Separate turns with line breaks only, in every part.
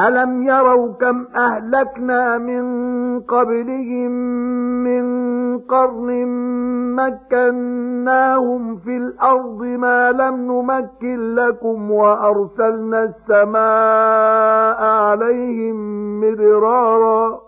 ألم يروا كم أهلكنا من قبلهم من قرن مكناهم في الأرض ما لم نمكن لكم وأرسلنا السماء عليهم مدرارًا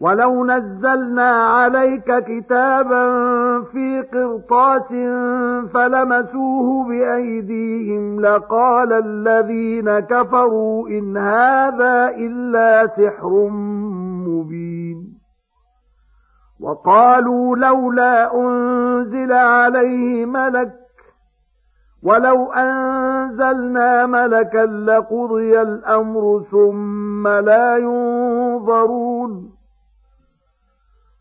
ولو نزلنا عليك كتابا في قرطاس فلمسوه بايديهم لقال الذين كفروا ان هذا الا سحر مبين وقالوا لولا انزل عليه ملك ولو انزلنا ملكا لقضي الامر ثم لا ينظرون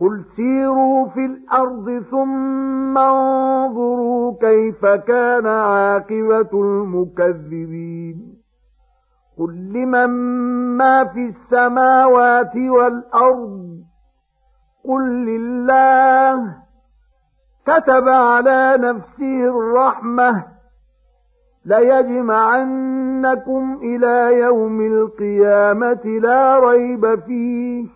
قل سيروا في الارض ثم انظروا كيف كان عاقبه المكذبين قل لمن ما في السماوات والارض قل لله كتب على نفسه الرحمه ليجمعنكم الى يوم القيامه لا ريب فيه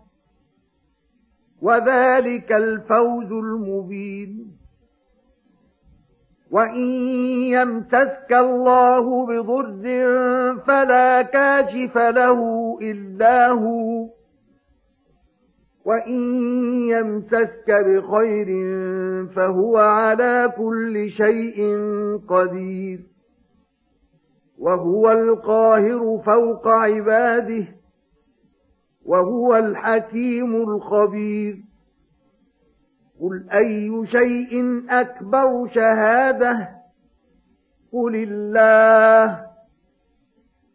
وذلك الفوز المبين وان يمتسك الله بضر فلا كاشف له الا هو وان يمتسك بخير فهو على كل شيء قدير وهو القاهر فوق عباده وهو الحكيم الخبير قل اي شيء اكبر شهاده قل الله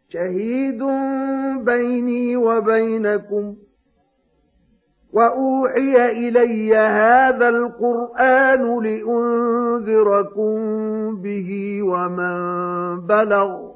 شهيد بيني وبينكم واوحي الي هذا القران لانذركم به ومن بلغ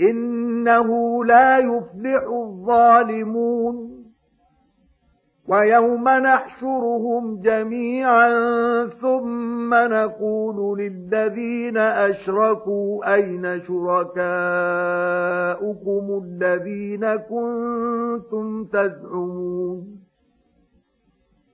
انه لا يفلح الظالمون ويوم نحشرهم جميعا ثم نقول للذين اشركوا اين شركاؤكم الذين كنتم تزعمون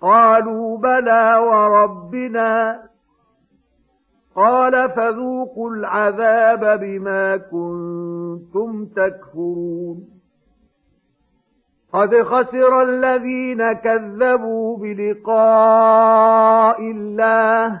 قالوا بلى وربنا قال فذوقوا العذاب بما كنتم تكفرون قد خسر الذين كذبوا بلقاء الله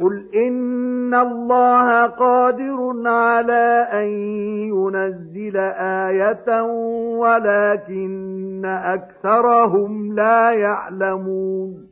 قل إن الله قادر على أن ينزل آية ولكن أكثرهم لا يعلمون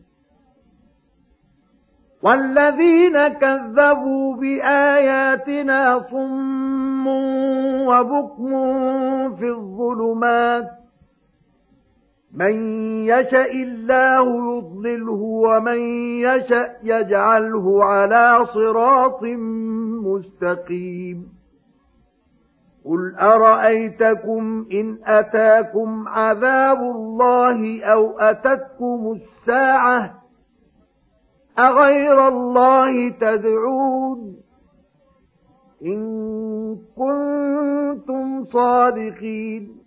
والذين كذبوا بآياتنا صم وبكم في الظلمات من يشاء الله يضلله ومن يشاء يجعله على صراط مستقيم قل أرأيتكم إن أتاكم عذاب الله أو أتتكم الساعة أغير الله تدعون إن كنتم صادقين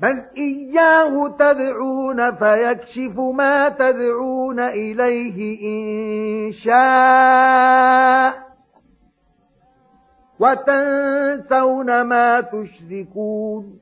بل إياه تدعون فيكشف ما تدعون إليه إن شاء وتنسون ما تشركون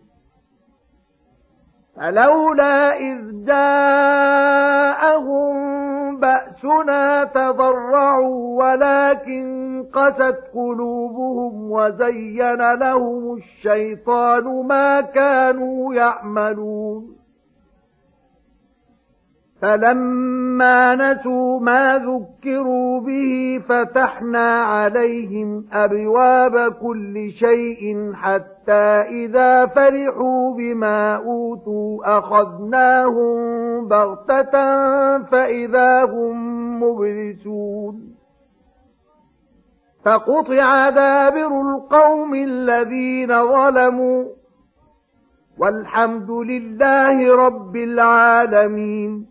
فلولا إذ جاءهم بأسنا تضرعوا ولكن قست قلوبهم وزين لهم الشيطان ما كانوا يعملون فلما نسوا ما ذكروا به فتحنا عليهم أبواب كل شيء حتى إذا فرحوا بما أوتوا أخذناهم بغتة فإذا هم مبلسون فقطع دابر القوم الذين ظلموا والحمد لله رب العالمين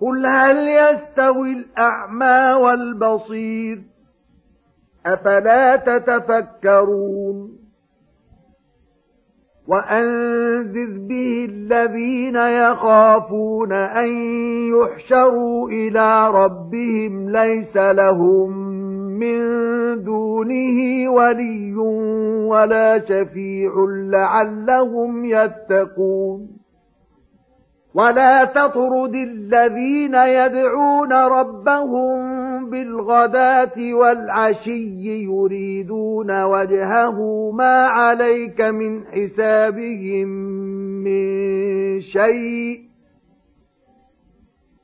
قل هل يستوي الأعمى والبصير أفلا تتفكرون وأنذر به الذين يخافون أن يحشروا إلى ربهم ليس لهم من دونه ولي ولا شفيع لعلهم يتقون ولا تطرد الذين يدعون ربهم بالغداة والعشي يريدون وجهه ما عليك من حسابهم من شيء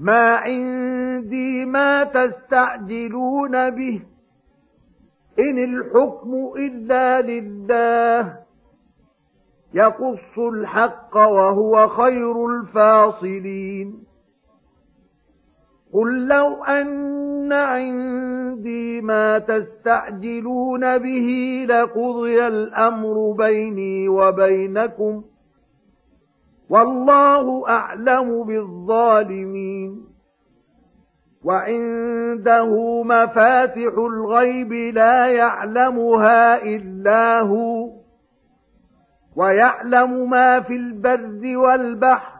ما عندي ما تستعجلون به ان الحكم الا لله يقص الحق وهو خير الفاصلين قل لو ان عندي ما تستعجلون به لقضي الامر بيني وبينكم والله اعلم بالظالمين وعنده مفاتح الغيب لا يعلمها الا هو ويعلم ما في البر والبحر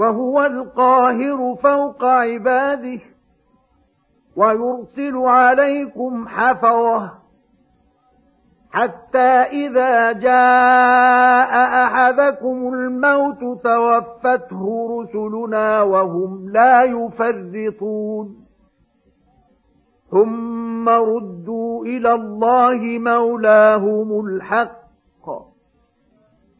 وهو القاهر فوق عباده ويرسل عليكم حفظه حتى إذا جاء أحدكم الموت توفته رسلنا وهم لا يفرطون ثم ردوا إلى الله مولاهم الحق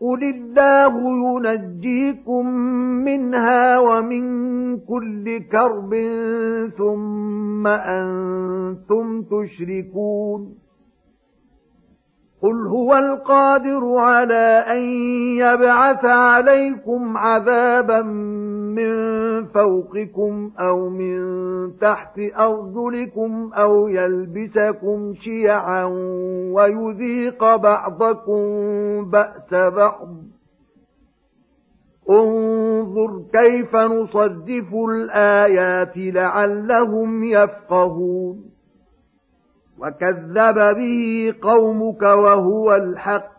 قل الله ينجيكم منها ومن كل كرب ثم انتم تشركون قل هو القادر على ان يبعث عليكم عذابا من فوقكم أو من تحت أرجلكم أو يلبسكم شيعا ويذيق بعضكم بأس بعض انظر كيف نصدف الآيات لعلهم يفقهون وكذب به قومك وهو الحق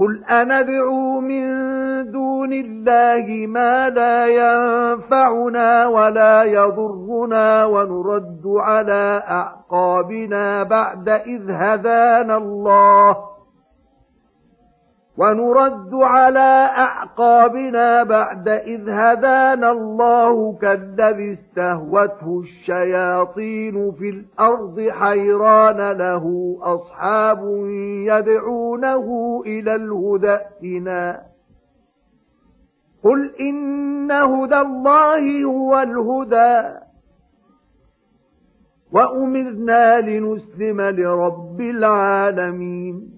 قل أندعو من دون الله ما لا ينفعنا ولا يضرنا ونرد على أعقابنا بعد إذ هدانا الله ونرد على أعقابنا بعد إذ هدانا الله كالذي استهوته الشياطين في الأرض حيران له أصحاب يدعونه إلى الهدى ائتنا قل إن هدى الله هو الهدى وأمرنا لنسلم لرب العالمين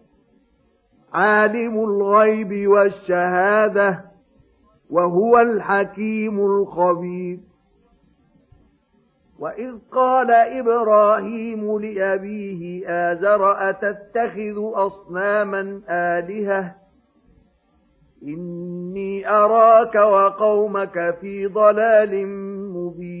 عالم الغيب والشهاده وهو الحكيم الخبير واذ قال ابراهيم لابيه ازر اتتخذ اصناما الهه اني اراك وقومك في ضلال مبين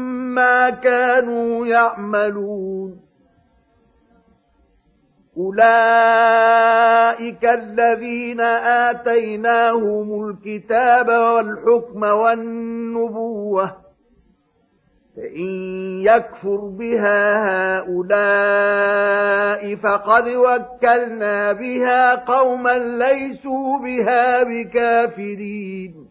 مما كانوا يعملون اولئك الذين اتيناهم الكتاب والحكم والنبوه فان يكفر بها هؤلاء فقد وكلنا بها قوما ليسوا بها بكافرين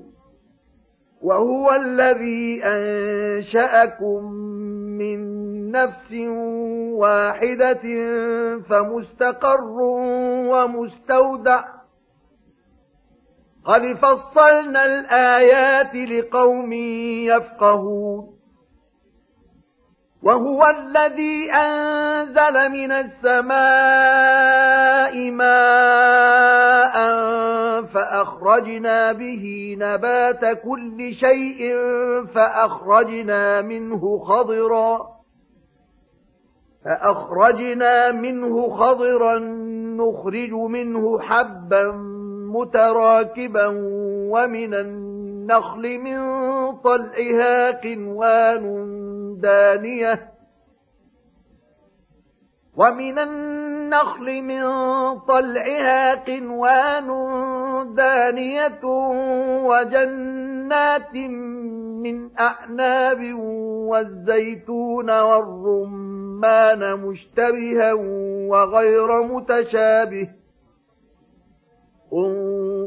وهو الذي أنشأكم من نفس واحدة فمستقر ومستودع قد فصلنا الآيات لقوم يفقهون وهو الذي أنزل من السماء ماء فأخرجنا به نبات كل شيء فأخرجنا منه خضرا فأخرجنا منه خضرا نخرج منه حبا متراكبا ومن النار النخل من طلعها قنوان دانية ومن النخل من طلعها قنوان دانية وجنات من أعناب والزيتون والرمان مشتبها وغير متشابه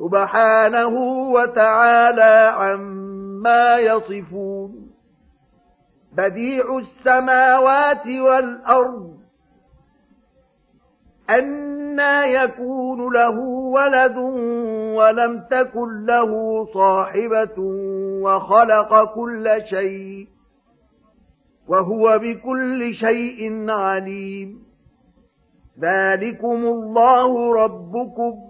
سبحانه وتعالى عما يصفون بديع السماوات والأرض أنا يكون له ولد ولم تكن له صاحبة وخلق كل شيء وهو بكل شيء عليم ذلكم الله ربكم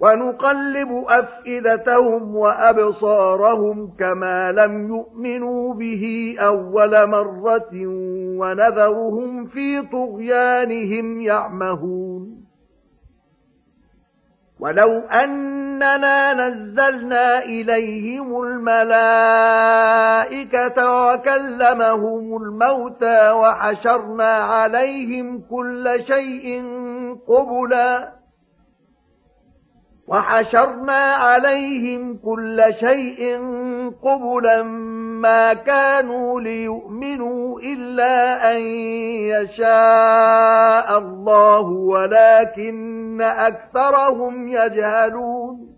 ونقلب أفئدتهم وأبصارهم كما لم يؤمنوا به أول مرة ونذرهم في طغيانهم يعمهون ولو أننا نزلنا إليهم الملائكة وكلمهم الموتى وحشرنا عليهم كل شيء قبلاً وحشرنا عليهم كل شيء قبلا ما كانوا ليؤمنوا إلا أن يشاء الله ولكن أكثرهم يجهلون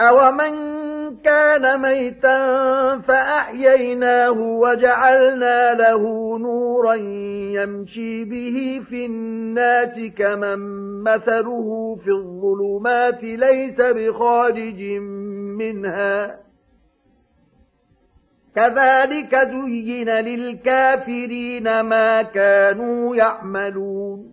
أَوَمَنْ كان ميتا فأحييناه وجعلنا له نورا يمشي به في الناس كمن مثله في الظلمات ليس بخارج منها كذلك زين للكافرين ما كانوا يعملون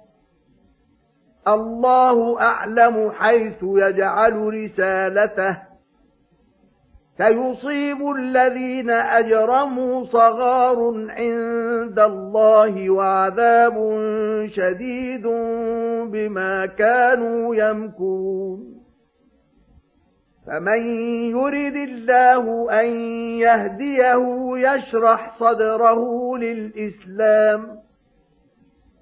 الله اعلم حيث يجعل رسالته فيصيب الذين اجرموا صغار عند الله وعذاب شديد بما كانوا يمكرون فمن يرد الله ان يهديه يشرح صدره للاسلام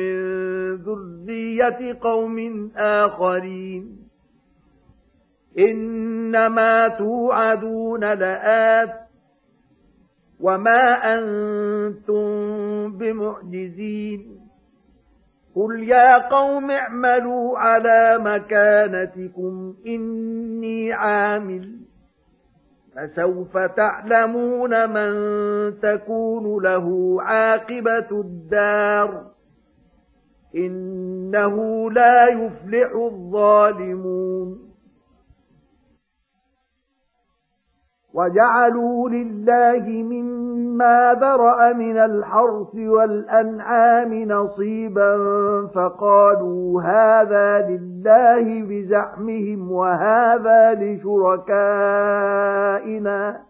من ذرية قوم آخرين إنما توعدون لآت وما أنتم بمعجزين قل يا قوم اعملوا على مكانتكم إني عامل فسوف تعلمون من تكون له عاقبة الدار إنه لا يفلح الظالمون وجعلوا لله مما برأ من الحرث والأنعام نصيبا فقالوا هذا لله بزعمهم وهذا لشركائنا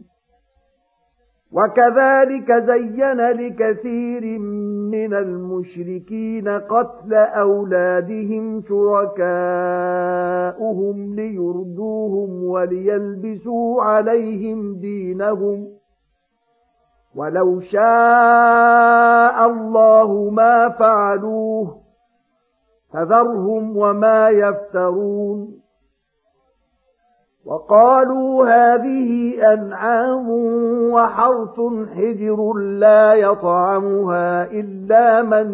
وكذلك زين لكثير من المشركين قتل اولادهم شركاؤهم ليردوهم وليلبسوا عليهم دينهم ولو شاء الله ما فعلوه فذرهم وما يفترون وقالوا هذه أنعام وحرث حجر لا يطعمها إلا من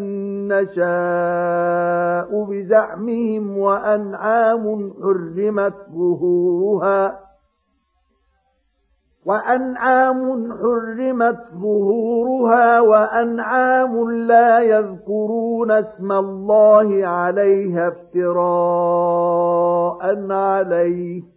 نشاء بزعمهم وأنعام حرمت ظهورها وأنعام حرمت ظهورها وأنعام لا يذكرون اسم الله عليها افتراء عليه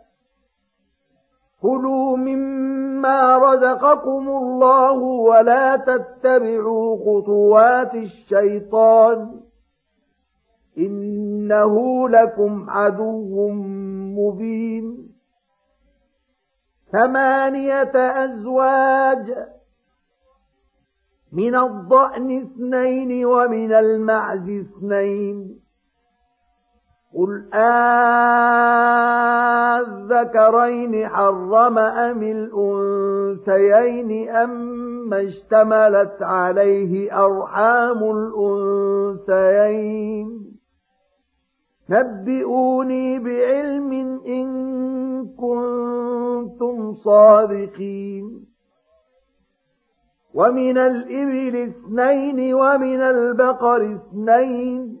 كلوا مما رزقكم الله ولا تتبعوا خطوات الشيطان انه لكم عدو مبين ثمانيه ازواج من الضأن اثنين ومن المعز اثنين قل أذكرين حرم أم الأنثيين أما اشتملت عليه أرحام الأنثيين نبئوني بعلم إن كنتم صادقين ومن الإبل اثنين ومن البقر اثنين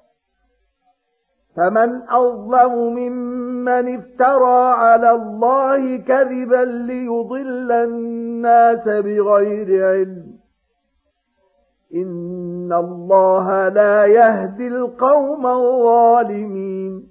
فمن أظلم ممن افترى على الله كذبا ليضل الناس بغير علم إن الله لا يهدي القوم الظالمين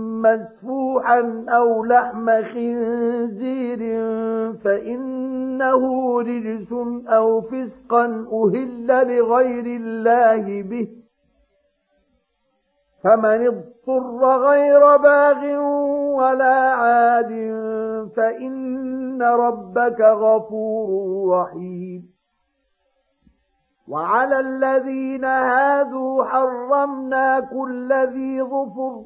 مسفوحا أو لحم خنزير فإنه رجس أو فسقا أهل لغير الله به فمن اضطر غير باغ ولا عاد فإن ربك غفور رحيم وعلى الذين هادوا حرمنا كل ذي ظفر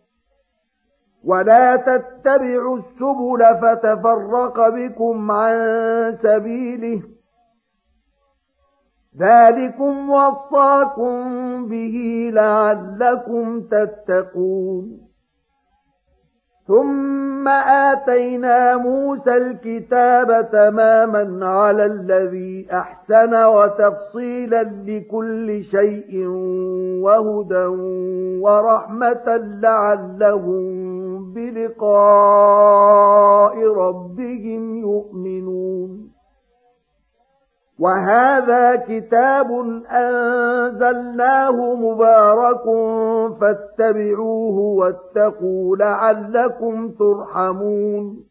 ولا تتبعوا السبل فتفرق بكم عن سبيله ذلكم وصاكم به لعلكم تتقون ثم آتينا موسى الكتاب تماما على الذي أحسن وتفصيلا لكل شيء وهدى ورحمة لعلهم بلقاء ربهم يؤمنون وهذا كتاب أنزلناه مبارك فاتبعوه واتقوا لعلكم ترحمون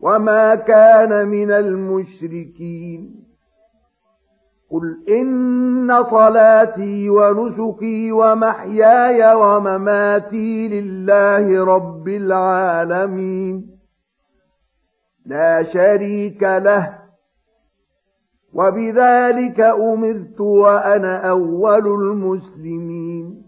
وما كان من المشركين قل ان صلاتي ونسكي ومحياي ومماتي لله رب العالمين لا شريك له وبذلك امرت وانا اول المسلمين